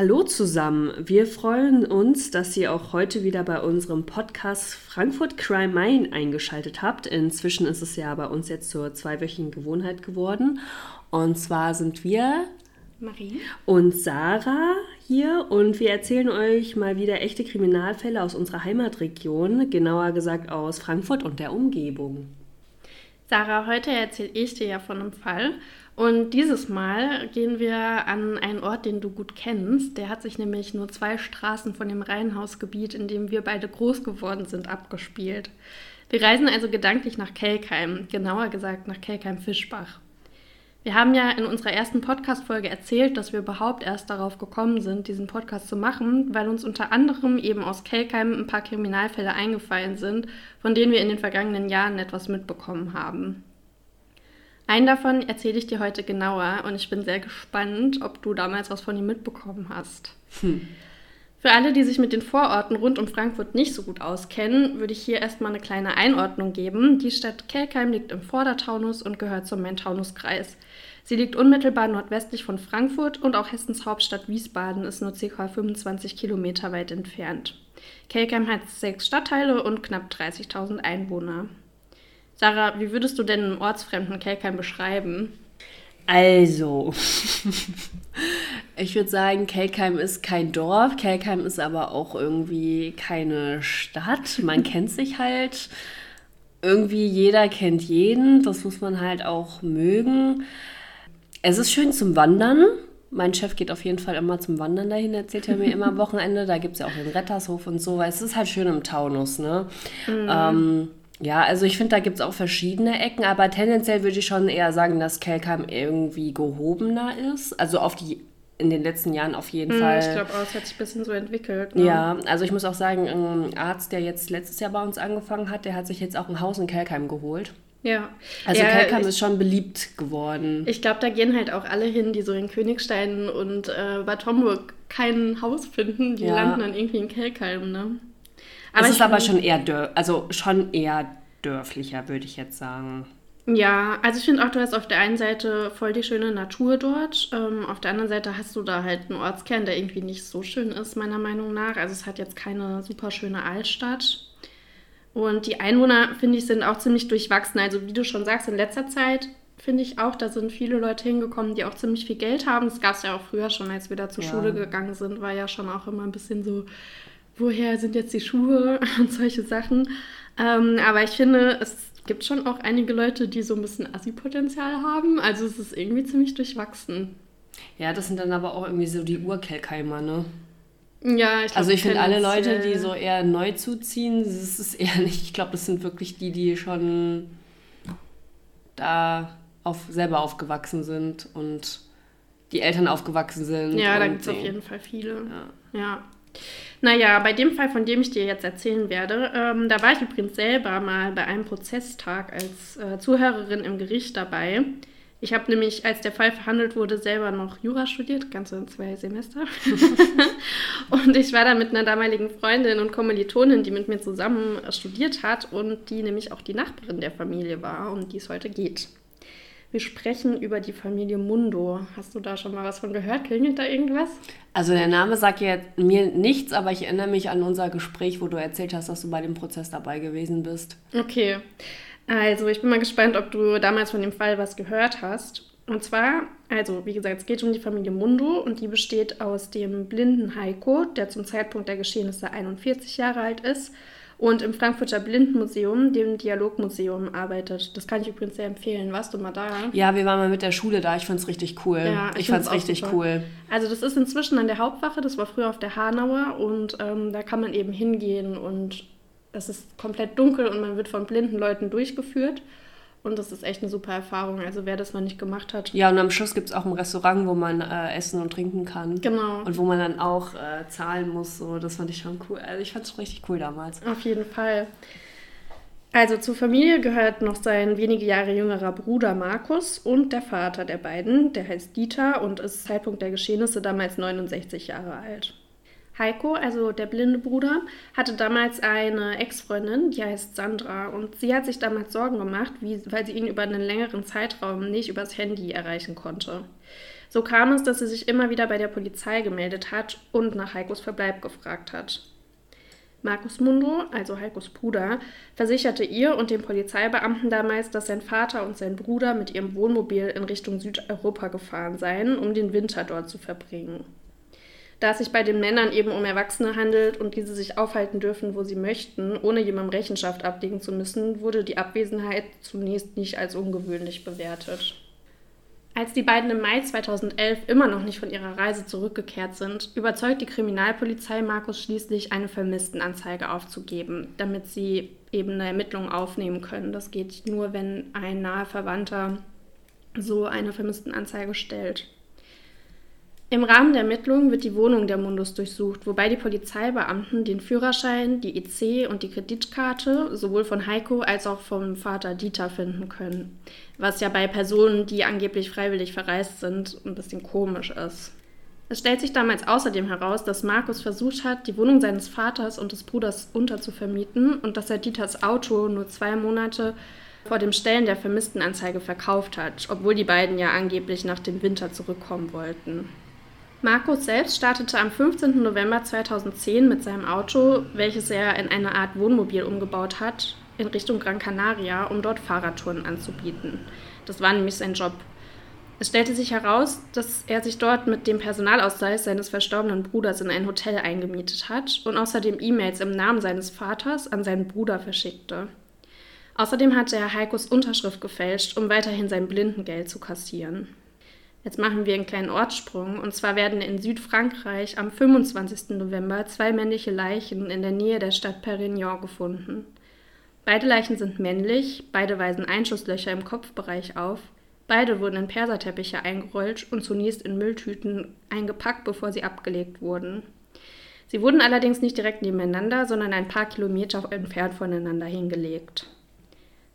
Hallo zusammen. Wir freuen uns, dass ihr auch heute wieder bei unserem Podcast Frankfurt Crime Main eingeschaltet habt. Inzwischen ist es ja bei uns jetzt zur zweiwöchigen Gewohnheit geworden. Und zwar sind wir Marie und Sarah hier und wir erzählen euch mal wieder echte Kriminalfälle aus unserer Heimatregion, genauer gesagt aus Frankfurt und der Umgebung. Sarah, heute erzähle ich dir ja von einem Fall. Und dieses Mal gehen wir an einen Ort, den du gut kennst. Der hat sich nämlich nur zwei Straßen von dem Reihenhausgebiet, in dem wir beide groß geworden sind, abgespielt. Wir reisen also gedanklich nach Kelkheim, genauer gesagt nach Kelkheim-Fischbach. Wir haben ja in unserer ersten Podcast-Folge erzählt, dass wir überhaupt erst darauf gekommen sind, diesen Podcast zu machen, weil uns unter anderem eben aus Kelkheim ein paar Kriminalfälle eingefallen sind, von denen wir in den vergangenen Jahren etwas mitbekommen haben. Einen davon erzähle ich dir heute genauer und ich bin sehr gespannt, ob du damals was von ihm mitbekommen hast. Hm. Für alle, die sich mit den Vororten rund um Frankfurt nicht so gut auskennen, würde ich hier erstmal eine kleine Einordnung geben. Die Stadt Kelkheim liegt im Vordertaunus und gehört zum Main-Taunus-Kreis. Sie liegt unmittelbar nordwestlich von Frankfurt und auch Hessens Hauptstadt Wiesbaden ist nur ca. 25 Kilometer weit entfernt. Kelkheim hat sechs Stadtteile und knapp 30.000 Einwohner. Sarah, wie würdest du denn einen ortsfremden Kelkheim beschreiben? Also, ich würde sagen, Kelkheim ist kein Dorf, Kelkheim ist aber auch irgendwie keine Stadt. Man kennt sich halt. Irgendwie jeder kennt jeden, das muss man halt auch mögen. Es ist schön zum Wandern. Mein Chef geht auf jeden Fall immer zum Wandern dahin, erzählt er mir immer am Wochenende. Da gibt es ja auch den Rettershof und so, weil es ist halt schön im Taunus, ne? Mhm. Ähm, ja, also ich finde, da gibt es auch verschiedene Ecken, aber tendenziell würde ich schon eher sagen, dass Kelkheim irgendwie gehobener ist. Also auf die in den letzten Jahren auf jeden hm, Fall. Ich glaube auch, es hat sich ein bisschen so entwickelt. Ne? Ja, also ich muss auch sagen, ein Arzt, der jetzt letztes Jahr bei uns angefangen hat, der hat sich jetzt auch ein Haus in Kelkheim geholt. Ja. Also ja, Kelkheim ist schon beliebt geworden. Ich glaube, da gehen halt auch alle hin, die so in Königstein und äh, Bad Homburg kein Haus finden. Die ja. landen dann irgendwie in Kelkheim, ne? Aber es ist aber schon eher, dörf also schon eher dörflicher, würde ich jetzt sagen. Ja, also ich finde auch, du hast auf der einen Seite voll die schöne Natur dort. Ähm, auf der anderen Seite hast du da halt einen Ortskern, der irgendwie nicht so schön ist, meiner Meinung nach. Also es hat jetzt keine super schöne Altstadt. Und die Einwohner, finde ich, sind auch ziemlich durchwachsen. Also wie du schon sagst, in letzter Zeit finde ich auch, da sind viele Leute hingekommen, die auch ziemlich viel Geld haben. Das gab es ja auch früher schon, als wir da zur ja. Schule gegangen sind, war ja schon auch immer ein bisschen so, woher sind jetzt die Schuhe und solche Sachen. Ähm, aber ich finde, es gibt schon auch einige Leute, die so ein bisschen Assi-Potenzial haben. Also es ist irgendwie ziemlich durchwachsen. Ja, das sind dann aber auch irgendwie so die Urkelkheimer, ne? Ja, ich glaub, Also ich finde alle Leute, die so eher neu zuziehen, das ist eher nicht. Ich glaube, das sind wirklich die, die schon da auf, selber aufgewachsen sind und die Eltern aufgewachsen sind. Ja, da gibt es auf jeden Fall viele. Ja. ja. Naja, bei dem Fall, von dem ich dir jetzt erzählen werde, ähm, da war ich übrigens selber mal bei einem Prozesstag als äh, Zuhörerin im Gericht dabei. Ich habe nämlich, als der Fall verhandelt wurde, selber noch Jura studiert, ganze zwei Semester. und ich war da mit einer damaligen Freundin und Kommilitonin, die mit mir zusammen studiert hat und die nämlich auch die Nachbarin der Familie war, um die es heute geht. Wir sprechen über die Familie Mundo. Hast du da schon mal was von gehört? Klingelt da irgendwas? Also der Name sagt ja mir nichts, aber ich erinnere mich an unser Gespräch, wo du erzählt hast, dass du bei dem Prozess dabei gewesen bist. Okay. Also ich bin mal gespannt, ob du damals von dem Fall was gehört hast. Und zwar, also wie gesagt, es geht um die Familie Mundo und die besteht aus dem blinden Heiko, der zum Zeitpunkt der Geschehnisse 41 Jahre alt ist und im Frankfurter Blindenmuseum, dem Dialogmuseum, arbeitet. Das kann ich übrigens sehr empfehlen. Warst du mal da? Ja, wir waren mal mit der Schule da. Ich fand es richtig cool. Ja, ich, ich fand es richtig super. cool. Also das ist inzwischen an der Hauptwache. Das war früher auf der Hanauer und ähm, da kann man eben hingehen und es ist komplett dunkel und man wird von blinden Leuten durchgeführt. Und das ist echt eine super Erfahrung. Also wer das noch nicht gemacht hat. Ja, und am Schluss gibt es auch ein Restaurant, wo man äh, essen und trinken kann. Genau. Und wo man dann auch äh, zahlen muss. So, das fand ich schon cool. Also ich fand es richtig cool damals. Auf jeden Fall. Also zur Familie gehört noch sein wenige Jahre jüngerer Bruder Markus und der Vater der beiden, der heißt Dieter und ist Zeitpunkt der Geschehnisse damals 69 Jahre alt. Heiko, also der blinde Bruder, hatte damals eine Ex-Freundin, die heißt Sandra. Und sie hat sich damals Sorgen gemacht, wie, weil sie ihn über einen längeren Zeitraum nicht übers Handy erreichen konnte. So kam es, dass sie sich immer wieder bei der Polizei gemeldet hat und nach Heikos Verbleib gefragt hat. Markus Mundo, also Heikos Bruder, versicherte ihr und dem Polizeibeamten damals, dass sein Vater und sein Bruder mit ihrem Wohnmobil in Richtung Südeuropa gefahren seien, um den Winter dort zu verbringen. Da es sich bei den Männern eben um Erwachsene handelt und diese sich aufhalten dürfen, wo sie möchten, ohne jemandem Rechenschaft ablegen zu müssen, wurde die Abwesenheit zunächst nicht als ungewöhnlich bewertet. Als die beiden im Mai 2011 immer noch nicht von ihrer Reise zurückgekehrt sind, überzeugt die Kriminalpolizei Markus schließlich, eine Vermisstenanzeige aufzugeben, damit sie eben eine Ermittlung aufnehmen können. Das geht nur, wenn ein naher Verwandter so eine Vermisstenanzeige stellt. Im Rahmen der Ermittlungen wird die Wohnung der Mundus durchsucht, wobei die Polizeibeamten den Führerschein, die EC und die Kreditkarte sowohl von Heiko als auch vom Vater Dieter finden können. Was ja bei Personen, die angeblich freiwillig verreist sind, ein bisschen komisch ist. Es stellt sich damals außerdem heraus, dass Markus versucht hat, die Wohnung seines Vaters und des Bruders unterzuvermieten und dass er Dieters Auto nur zwei Monate vor dem Stellen der Vermisstenanzeige verkauft hat, obwohl die beiden ja angeblich nach dem Winter zurückkommen wollten. Markus selbst startete am 15. November 2010 mit seinem Auto, welches er in eine Art Wohnmobil umgebaut hat, in Richtung Gran Canaria, um dort Fahrradtouren anzubieten. Das war nämlich sein Job. Es stellte sich heraus, dass er sich dort mit dem Personalausweis seines verstorbenen Bruders in ein Hotel eingemietet hat und außerdem E-Mails im Namen seines Vaters an seinen Bruder verschickte. Außerdem hatte er Heikos Unterschrift gefälscht, um weiterhin sein Blindengeld zu kassieren. Jetzt machen wir einen kleinen Ortssprung. Und zwar werden in Südfrankreich am 25. November zwei männliche Leichen in der Nähe der Stadt Perignon gefunden. Beide Leichen sind männlich, beide weisen Einschusslöcher im Kopfbereich auf. Beide wurden in Perserteppiche eingerollt und zunächst in Mülltüten eingepackt, bevor sie abgelegt wurden. Sie wurden allerdings nicht direkt nebeneinander, sondern ein paar Kilometer entfernt voneinander hingelegt.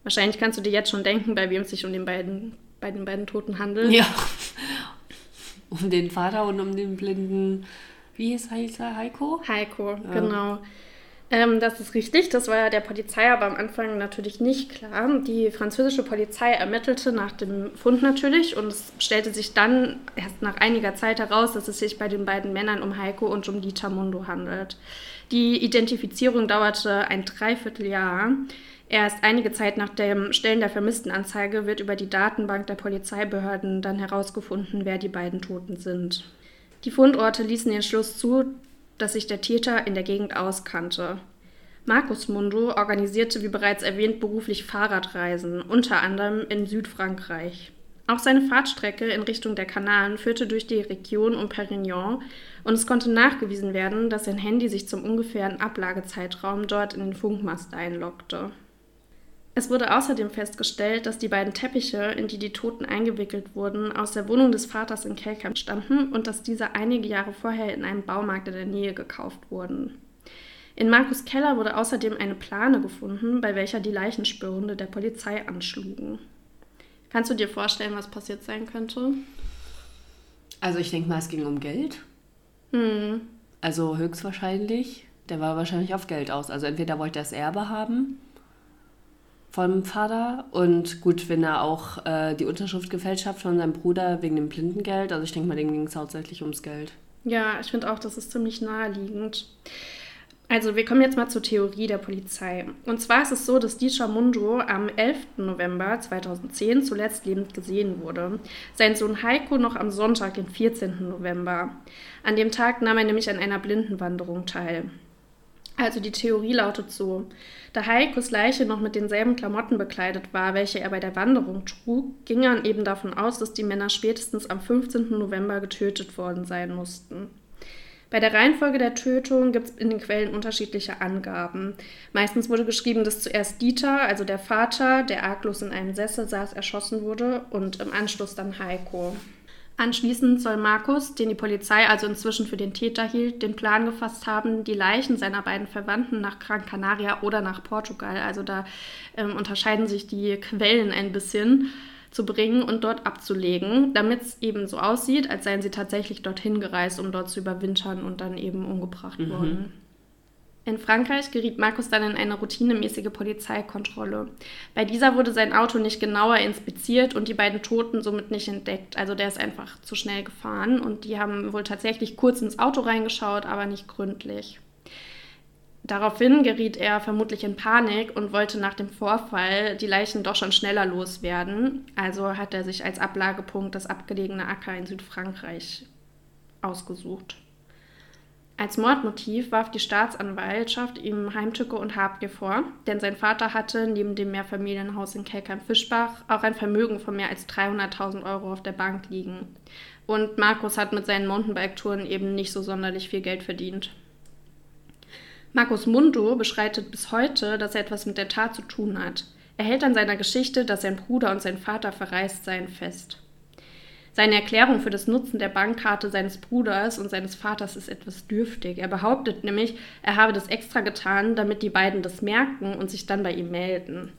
Wahrscheinlich kannst du dir jetzt schon denken, bei wem es sich um den beiden bei den beiden Toten handelt. Ja. Um den Vater und um den blinden, wie hieß er, Heiko? Heiko, ja. genau. Ähm, das ist richtig, das war ja der Polizei aber am Anfang natürlich nicht klar. Die französische Polizei ermittelte nach dem Fund natürlich und es stellte sich dann erst nach einiger Zeit heraus, dass es sich bei den beiden Männern um Heiko und um Dieter Mundo handelt. Die Identifizierung dauerte ein Dreivierteljahr. Erst einige Zeit nach dem Stellen der Vermisstenanzeige wird über die Datenbank der Polizeibehörden dann herausgefunden, wer die beiden Toten sind. Die Fundorte ließen den Schluss zu, dass sich der Täter in der Gegend auskannte. Markus Mundo organisierte, wie bereits erwähnt, beruflich Fahrradreisen, unter anderem in Südfrankreich. Auch seine Fahrtstrecke in Richtung der Kanalen führte durch die Region um Perignon und es konnte nachgewiesen werden, dass sein Handy sich zum ungefähren Ablagezeitraum dort in den Funkmast einloggte. Es wurde außerdem festgestellt, dass die beiden Teppiche, in die die Toten eingewickelt wurden, aus der Wohnung des Vaters in Kelkheim stammten und dass diese einige Jahre vorher in einem Baumarkt in der Nähe gekauft wurden. In Markus Keller wurde außerdem eine Plane gefunden, bei welcher die Leichenspürhunde der Polizei anschlugen. Kannst du dir vorstellen, was passiert sein könnte? Also ich denke mal, es ging um Geld. Hm. Also höchstwahrscheinlich. Der war wahrscheinlich auf Geld aus. Also entweder wollte er das Erbe haben vom Vater. Und gut, wenn er auch äh, die Unterschrift gefälscht hat von seinem Bruder wegen dem Blindengeld. Also ich denke mal, dem ging es hauptsächlich ums Geld. Ja, ich finde auch, das ist ziemlich naheliegend. Also wir kommen jetzt mal zur Theorie der Polizei. Und zwar ist es so, dass Dieter Mundo am 11. November 2010 zuletzt lebend gesehen wurde. Sein Sohn Heiko noch am Sonntag, den 14. November. An dem Tag nahm er nämlich an einer Blindenwanderung teil. Also die Theorie lautet so. Da Heikos Leiche noch mit denselben Klamotten bekleidet war, welche er bei der Wanderung trug, ging er eben davon aus, dass die Männer spätestens am 15. November getötet worden sein mussten. Bei der Reihenfolge der Tötung gibt es in den Quellen unterschiedliche Angaben. Meistens wurde geschrieben, dass zuerst Dieter, also der Vater, der arglos in einem Sessel saß, erschossen wurde und im Anschluss dann Heiko. Anschließend soll Markus, den die Polizei also inzwischen für den Täter hielt, den Plan gefasst haben, die Leichen seiner beiden Verwandten nach Gran Canaria oder nach Portugal, also da ähm, unterscheiden sich die Quellen ein bisschen, zu bringen und dort abzulegen, damit es eben so aussieht, als seien sie tatsächlich dorthin gereist, um dort zu überwintern und dann eben umgebracht mhm. worden. In Frankreich geriet Markus dann in eine routinemäßige Polizeikontrolle. Bei dieser wurde sein Auto nicht genauer inspiziert und die beiden Toten somit nicht entdeckt. Also der ist einfach zu schnell gefahren und die haben wohl tatsächlich kurz ins Auto reingeschaut, aber nicht gründlich. Daraufhin geriet er vermutlich in Panik und wollte nach dem Vorfall die Leichen doch schon schneller loswerden. Also hat er sich als Ablagepunkt das abgelegene Acker in Südfrankreich ausgesucht. Als Mordmotiv warf die Staatsanwaltschaft ihm Heimtücke und Habgier vor, denn sein Vater hatte neben dem Mehrfamilienhaus in Kelkheim-Fischbach auch ein Vermögen von mehr als 300.000 Euro auf der Bank liegen. Und Markus hat mit seinen Mountainbike-Touren eben nicht so sonderlich viel Geld verdient. Markus Mundo beschreitet bis heute, dass er etwas mit der Tat zu tun hat. Er hält an seiner Geschichte, dass sein Bruder und sein Vater verreist seien, fest. Seine Erklärung für das Nutzen der Bankkarte seines Bruders und seines Vaters ist etwas dürftig. Er behauptet nämlich, er habe das extra getan, damit die beiden das merken und sich dann bei ihm melden.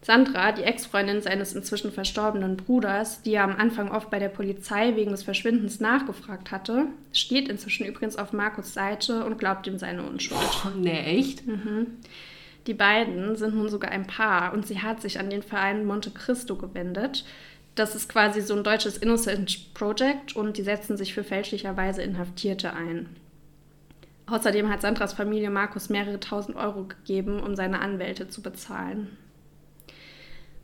Sandra, die Ex-Freundin seines inzwischen verstorbenen Bruders, die er am Anfang oft bei der Polizei wegen des Verschwindens nachgefragt hatte, steht inzwischen übrigens auf Markus Seite und glaubt ihm seine Unschuld. Oh, nee, echt? Mhm. Die beiden sind nun sogar ein Paar und sie hat sich an den Verein Monte Cristo gewendet, das ist quasi so ein deutsches Innocent Project und die setzen sich für fälschlicherweise Inhaftierte ein. Außerdem hat Sandras Familie Markus mehrere tausend Euro gegeben, um seine Anwälte zu bezahlen.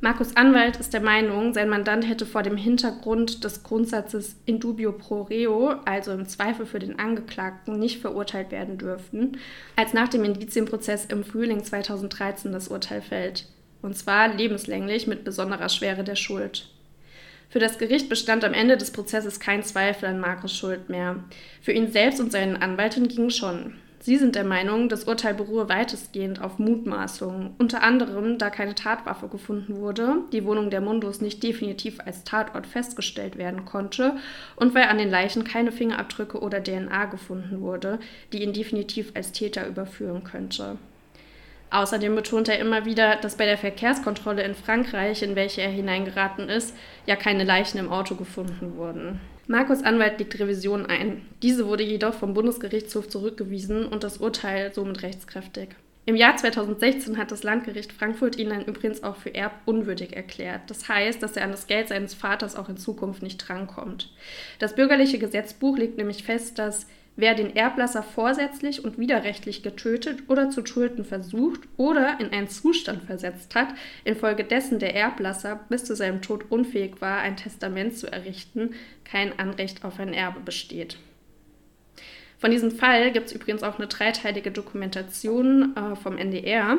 Markus Anwalt ist der Meinung, sein Mandant hätte vor dem Hintergrund des Grundsatzes in dubio pro reo, also im Zweifel für den Angeklagten, nicht verurteilt werden dürfen, als nach dem Indizienprozess im Frühling 2013 das Urteil fällt. Und zwar lebenslänglich mit besonderer Schwere der Schuld. Für das Gericht bestand am Ende des Prozesses kein Zweifel an Markus Schuld mehr. Für ihn selbst und seinen Anwalt hingegen schon. Sie sind der Meinung, das Urteil beruhe weitestgehend auf Mutmaßungen, unter anderem, da keine Tatwaffe gefunden wurde, die Wohnung der Mundos nicht definitiv als Tatort festgestellt werden konnte und weil an den Leichen keine Fingerabdrücke oder DNA gefunden wurde, die ihn definitiv als Täter überführen könnte. Außerdem betont er immer wieder, dass bei der Verkehrskontrolle in Frankreich, in welche er hineingeraten ist, ja keine Leichen im Auto gefunden wurden. Markus Anwalt legt Revision ein. Diese wurde jedoch vom Bundesgerichtshof zurückgewiesen und das Urteil somit rechtskräftig. Im Jahr 2016 hat das Landgericht Frankfurt ihn dann übrigens auch für erbunwürdig erklärt. Das heißt, dass er an das Geld seines Vaters auch in Zukunft nicht drankommt. Das bürgerliche Gesetzbuch legt nämlich fest, dass Wer den Erblasser vorsätzlich und widerrechtlich getötet oder zu Schulden versucht oder in einen Zustand versetzt hat, infolgedessen der Erblasser bis zu seinem Tod unfähig war, ein Testament zu errichten, kein Anrecht auf ein Erbe besteht. Von diesem Fall gibt es übrigens auch eine dreiteilige Dokumentation äh, vom NDR.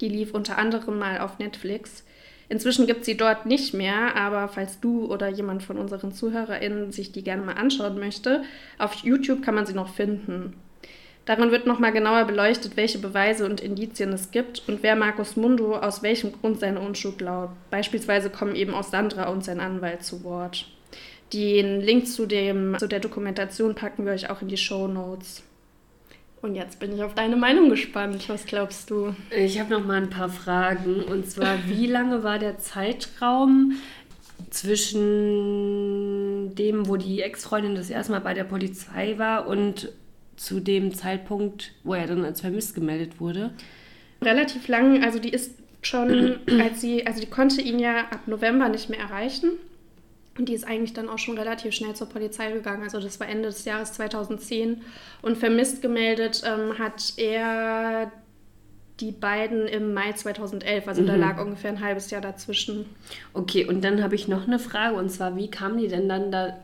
Die lief unter anderem mal auf Netflix. Inzwischen gibt es sie dort nicht mehr, aber falls du oder jemand von unseren ZuhörerInnen sich die gerne mal anschauen möchte, auf YouTube kann man sie noch finden. Darin wird nochmal genauer beleuchtet, welche Beweise und Indizien es gibt und wer Markus Mundo aus welchem Grund seine Unschuld glaubt. Beispielsweise kommen eben auch Sandra und sein Anwalt zu Wort. Den Link zu, dem, zu der Dokumentation packen wir euch auch in die Show Notes. Und jetzt bin ich auf deine Meinung gespannt. Was glaubst du? Ich habe noch mal ein paar Fragen. Und zwar, wie lange war der Zeitraum zwischen dem, wo die Ex-Freundin das erste Mal bei der Polizei war und zu dem Zeitpunkt, wo er dann als vermisst gemeldet wurde? Relativ lang. Also die ist schon, als sie, also die konnte ihn ja ab November nicht mehr erreichen. Und die ist eigentlich dann auch schon relativ schnell zur Polizei gegangen. Also das war Ende des Jahres 2010. Und vermisst gemeldet ähm, hat er die beiden im Mai 2011. Also mhm. da lag ungefähr ein halbes Jahr dazwischen. Okay, und dann habe ich noch eine Frage. Und zwar, wie kamen die denn dann da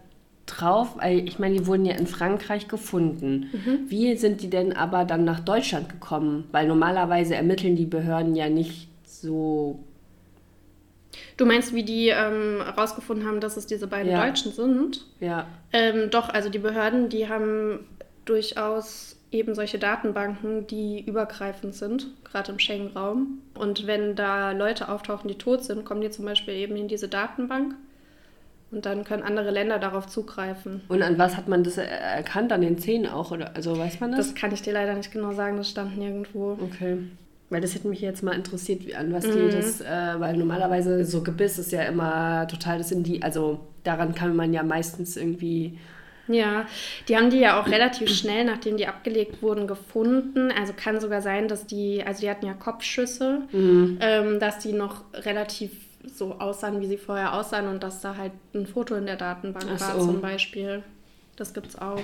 drauf? Weil ich meine, die wurden ja in Frankreich gefunden. Mhm. Wie sind die denn aber dann nach Deutschland gekommen? Weil normalerweise ermitteln die Behörden ja nicht so Du meinst, wie die ähm, herausgefunden haben, dass es diese beiden ja. Deutschen sind? Ja. Ähm, doch, also die Behörden, die haben durchaus eben solche Datenbanken, die übergreifend sind, gerade im Schengen-Raum. Und wenn da Leute auftauchen, die tot sind, kommen die zum Beispiel eben in diese Datenbank. Und dann können andere Länder darauf zugreifen. Und an was hat man das erkannt? An den Zähnen auch? Oder, also weiß man das? Das kann ich dir leider nicht genau sagen, das stand nirgendwo. Okay. Weil das hätte mich jetzt mal interessiert, an was die mhm. das, äh, weil normalerweise so Gebiss ist ja immer total das in die, also daran kann man ja meistens irgendwie Ja, die haben die ja auch relativ schnell, nachdem die abgelegt wurden, gefunden. Also kann sogar sein, dass die, also die hatten ja Kopfschüsse, mhm. ähm, dass die noch relativ so aussahen, wie sie vorher aussahen und dass da halt ein Foto in der Datenbank so. war zum Beispiel. Das gibt's auch.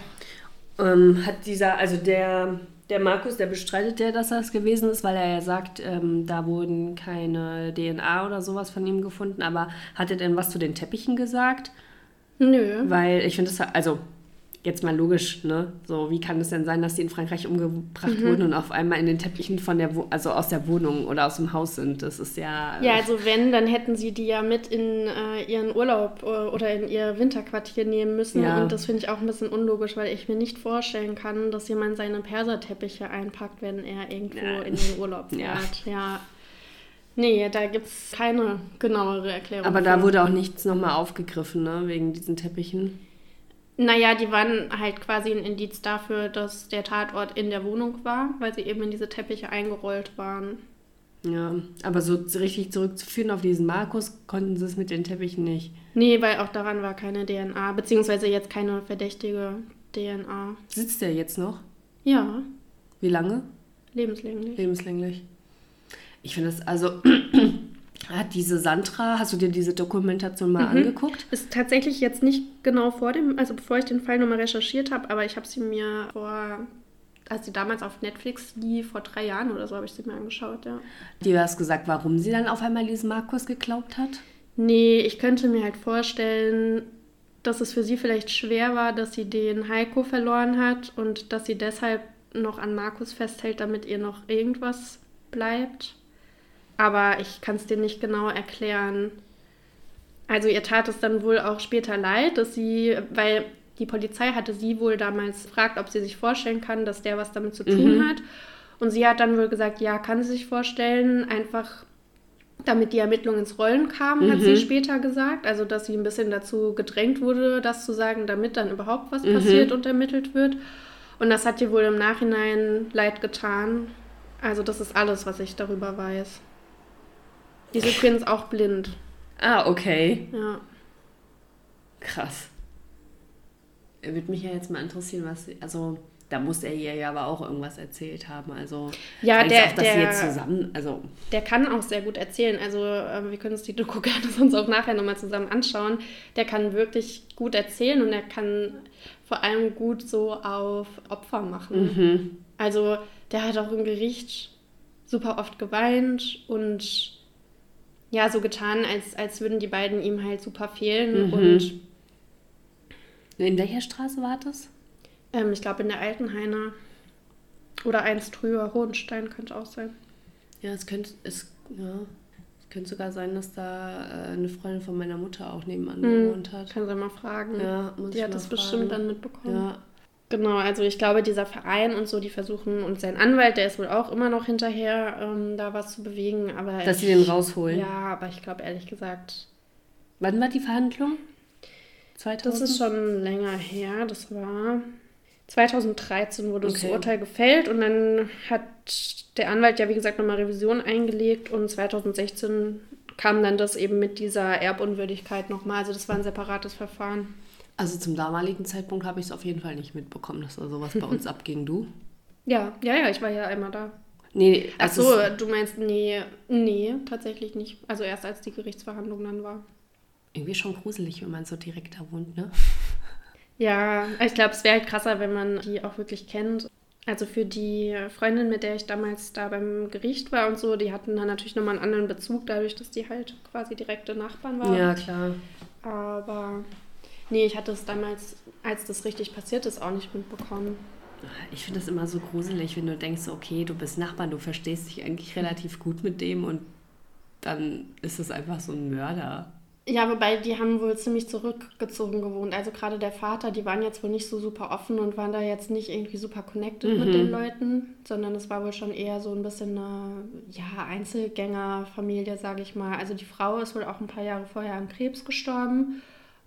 Ähm, hat dieser, also der, der Markus, der bestreitet ja, dass das gewesen ist, weil er ja sagt, ähm, da wurden keine DNA oder sowas von ihm gefunden. Aber hat er denn was zu den Teppichen gesagt? Nö. Weil ich finde es, also jetzt mal logisch, ne? So, wie kann es denn sein, dass die in Frankreich umgebracht mhm. wurden und auf einmal in den Teppichen von der, Wo also aus der Wohnung oder aus dem Haus sind? Das ist ja. Ja, also wenn, dann hätten sie die ja mit in äh, ihren Urlaub äh, oder in ihr Winterquartier nehmen müssen. Ja. Und das finde ich auch ein bisschen unlogisch, weil ich mir nicht vorstellen kann, dass jemand seine Perserteppiche einpackt, wenn er irgendwo ja. in den Urlaub fährt. Ja. ja. Nee, da gibt es keine genauere Erklärung. Aber da wurde auch nichts nochmal aufgegriffen, ne, wegen diesen Teppichen. Naja, die waren halt quasi ein Indiz dafür, dass der Tatort in der Wohnung war, weil sie eben in diese Teppiche eingerollt waren. Ja, aber so richtig zurückzuführen auf diesen Markus konnten sie es mit den Teppichen nicht. Nee, weil auch daran war keine DNA, beziehungsweise jetzt keine verdächtige DNA. Sitzt der jetzt noch? Ja. Wie lange? Lebenslänglich. Lebenslänglich. Ich finde das, also hat diese Sandra, hast du dir diese Dokumentation mal mhm. angeguckt? Ist tatsächlich jetzt nicht genau vor dem, also bevor ich den Fall nochmal recherchiert habe, aber ich habe sie mir vor, als sie damals auf Netflix lief, vor drei Jahren oder so, habe ich sie mir angeschaut, ja. Du hast gesagt, warum sie dann auf einmal diesen Markus geglaubt hat? Nee, ich könnte mir halt vorstellen, dass es für sie vielleicht schwer war, dass sie den Heiko verloren hat und dass sie deshalb noch an Markus festhält, damit ihr noch irgendwas bleibt aber ich kann es dir nicht genau erklären. Also ihr tat es dann wohl auch später leid, dass sie, weil die Polizei hatte sie wohl damals gefragt, ob sie sich vorstellen kann, dass der was damit zu tun mhm. hat. Und sie hat dann wohl gesagt, ja, kann sie sich vorstellen, einfach damit die Ermittlungen ins Rollen kamen, mhm. hat sie mhm. später gesagt. Also, dass sie ein bisschen dazu gedrängt wurde, das zu sagen, damit dann überhaupt was mhm. passiert und ermittelt wird. Und das hat ihr wohl im Nachhinein leid getan. Also, das ist alles, was ich darüber weiß. Die ist übrigens auch blind. Ah, okay. Ja. Krass. Würde mich ja jetzt mal interessieren, was. Sie, also, da muss er ihr ja aber auch irgendwas erzählt haben. Also, ja, der, auch, dass der, sie jetzt zusammen. Also. Der kann auch sehr gut erzählen. Also, äh, wir können uns die Doku gerne sonst auch nachher nochmal zusammen anschauen. Der kann wirklich gut erzählen und er kann vor allem gut so auf Opfer machen. Mhm. Also, der hat auch im Gericht super oft geweint und ja so getan, als, als würden die beiden ihm halt super fehlen. Mhm. Und in welcher Straße war das? Ähm, ich glaube in der Altenhainer. Oder eins drüber, Hohenstein könnte auch sein. Ja, es könnte, es, ja, es könnte sogar sein, dass da äh, eine Freundin von meiner Mutter auch nebenan mhm. gewohnt hat. Kann sie mal fragen. Ja, muss Die hat das fragen. bestimmt dann mitbekommen. Ja, Genau, also ich glaube, dieser Verein und so, die versuchen, und sein Anwalt, der ist wohl auch immer noch hinterher, ähm, da was zu bewegen. Aber Dass ich, sie den rausholen. Ja, aber ich glaube ehrlich gesagt. Wann war die Verhandlung? 2000? Das ist schon länger her. Das war 2013 wurde okay. das Urteil gefällt und dann hat der Anwalt ja, wie gesagt, nochmal Revision eingelegt und 2016 kam dann das eben mit dieser Erbunwürdigkeit nochmal. Also das war ein separates Verfahren. Also zum damaligen Zeitpunkt habe ich es auf jeden Fall nicht mitbekommen, dass da sowas bei uns abging. Du? Ja, ja, ja, ich war ja einmal da. Nee, Ach so, du meinst, nee, nee, tatsächlich nicht. Also erst als die Gerichtsverhandlung dann war. Irgendwie schon gruselig, wenn man so direkt da wohnt, ne? Ja, ich glaube, es wäre halt krasser, wenn man die auch wirklich kennt. Also für die Freundin, mit der ich damals da beim Gericht war und so, die hatten dann natürlich nochmal einen anderen Bezug, dadurch, dass die halt quasi direkte Nachbarn waren. Ja, klar. Aber Nee, ich hatte es damals, als das richtig passiert ist, auch nicht mitbekommen. Ich finde das immer so gruselig, wenn du denkst, okay, du bist Nachbarn, du verstehst dich eigentlich relativ gut mit dem und dann ist es einfach so ein Mörder. Ja, wobei die haben wohl ziemlich zurückgezogen gewohnt. Also gerade der Vater, die waren jetzt wohl nicht so super offen und waren da jetzt nicht irgendwie super connected mhm. mit den Leuten, sondern es war wohl schon eher so ein bisschen eine ja, Einzelgängerfamilie, sage ich mal. Also die Frau ist wohl auch ein paar Jahre vorher an Krebs gestorben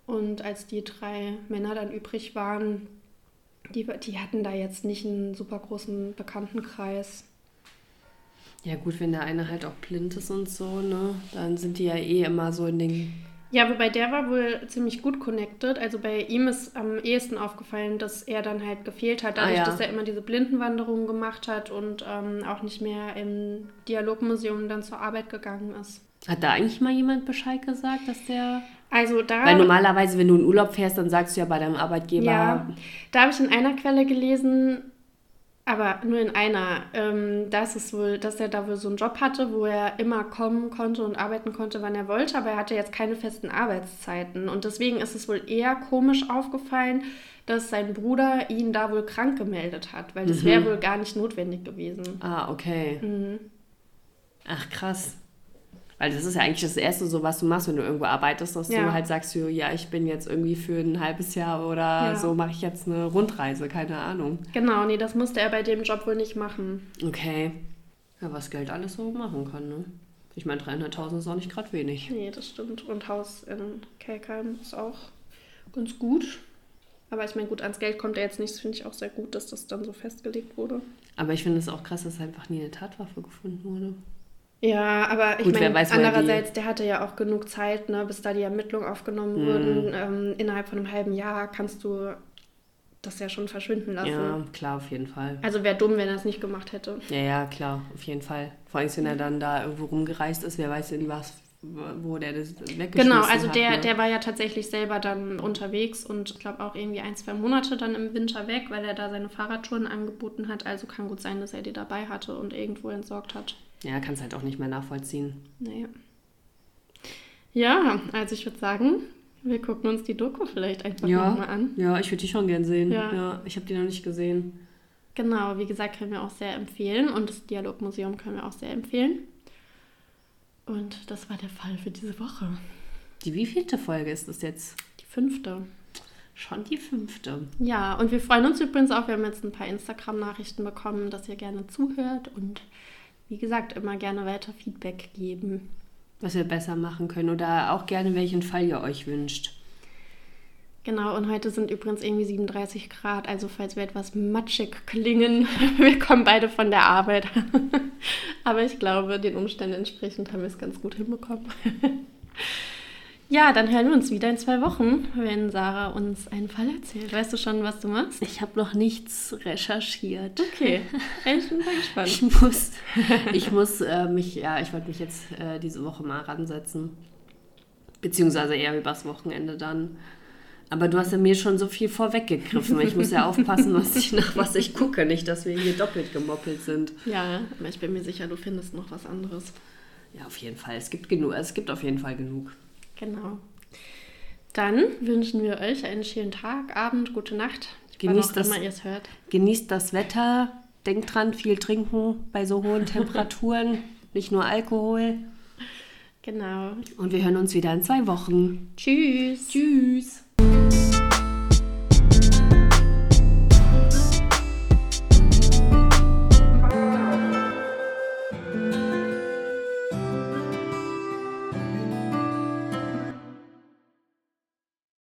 und als die drei Männer dann übrig waren, die, die hatten da jetzt nicht einen super großen Bekanntenkreis. Ja gut, wenn der eine halt auch blind ist und so, ne, dann sind die ja eh immer so in den Ja, wobei der war wohl ziemlich gut connected. Also bei ihm ist am ehesten aufgefallen, dass er dann halt gefehlt hat, dadurch, Ah, ja. dass er immer diese Blindenwanderungen gemacht hat und ähm, auch nicht mehr im Dialogmuseum dann zur Arbeit gegangen ist. Hat da eigentlich mal jemand Bescheid gesagt, dass der. Also da, Weil normalerweise, wenn du in Urlaub fährst, dann sagst du ja bei deinem Arbeitgeber. ja, da habe ich in einer Quelle gelesen, aber nur in einer, ähm, dass es wohl, dass er da wohl so einen Job hatte, wo er immer kommen konnte und arbeiten konnte, wann er wollte, aber er hatte jetzt keine festen Arbeitszeiten. Und deswegen ist es wohl eher komisch aufgefallen, dass sein Bruder ihn da wohl krank gemeldet hat, weil das wäre wohl gar nicht notwendig gewesen. Ah, okay. Mhm. Ach, krass. Weil das ist ja eigentlich das Erste, so was du machst, wenn du irgendwo arbeitest, dass Ja. du halt sagst, ja, ich bin jetzt irgendwie für ein halbes Jahr oder Ja. so mache ich jetzt eine Rundreise, keine Ahnung. Genau, nee, das musste er bei dem Job wohl nicht machen. Okay. Ja, was Geld alles so machen kann, ne? Ich meine, 300.000 ist auch nicht gerade wenig. Nee, das stimmt. Und Haus in Kelkheim ist auch ganz gut. Aber ich meine, gut, ans Geld kommt er jetzt nicht. Das finde ich auch sehr gut, dass das dann so festgelegt wurde. Aber ich finde es auch krass, dass einfach nie eine Tatwaffe gefunden wurde. Ja, aber ich Gut, meine, er andererseits, der hatte ja auch genug Zeit, ne, bis da die Ermittlungen aufgenommen Mhm. wurden. Ähm, innerhalb von einem halben Jahr kannst du das ja schon verschwinden lassen. Ja, klar, auf jeden Fall. Also wäre dumm, wenn er es nicht gemacht hätte. Ja, ja, klar, auf jeden Fall. Vor allem, wenn er dann da irgendwo rumgereist ist, wer weiß denn was, wo der das weggeschmissen Genau, also hat, der, ne? der war ja tatsächlich selber dann unterwegs und ich glaube auch irgendwie ein, zwei Monate dann im Winter weg, weil er da seine Fahrradtouren angeboten hat. Also kann gut sein, dass er die dabei hatte und irgendwo entsorgt hat. Ja, kannst halt auch nicht mehr nachvollziehen. Naja. Ja, also ich würde sagen, wir gucken uns die Doku vielleicht einfach Ja, nochmal an. ja, ich würde die schon gern sehen. Ja. Ja, ich habe die noch nicht gesehen. Genau, wie gesagt, können wir auch sehr empfehlen und das Dialogmuseum können wir auch sehr empfehlen. Und das war der Fall für diese Woche. Die wievielte Folge ist das jetzt? Die fünfte. Schon die fünfte. Ja, und wir freuen uns übrigens auch, wir haben jetzt ein paar Instagram-Nachrichten bekommen, dass ihr gerne zuhört und wie gesagt, immer gerne weiter Feedback geben. Was wir besser machen können oder auch gerne welchen Fall ihr euch wünscht. Genau, und heute sind übrigens irgendwie 37 Grad, also falls wir etwas matschig klingen, wir kommen beide von der Arbeit. Aber ich glaube, den Umständen entsprechend haben wir es ganz gut hinbekommen. Ja, dann hören wir uns wieder in zwei Wochen, wenn Sarah uns einen Fall erzählt. Weißt du schon, was du machst? Ich habe noch nichts recherchiert. Okay, ich bin mal gespannt. Ich muss, ich muss äh, mich, ja, ich wollte mich jetzt äh, diese Woche mal ransetzen. Beziehungsweise eher übers Wochenende dann. Aber du hast ja mir schon so viel vorweggegriffen. Ich muss ja aufpassen, was ich, nach was ich gucke. Nicht, dass wir hier doppelt gemoppelt sind. Ja, aber ich bin mir sicher, du findest noch was anderes. Ja, auf jeden Fall. Es gibt genug. Es gibt auf jeden Fall genug. Genau. Dann wünschen wir euch einen schönen Tag, Abend, gute Nacht. Genießt wann auch das- immer ihr es hört. Genießt das Wetter. Denkt dran, viel trinken bei so hohen Temperaturen. Nicht nur Alkohol. Genau. Und wir hören uns wieder in zwei Wochen. Tschüss. Tschüss.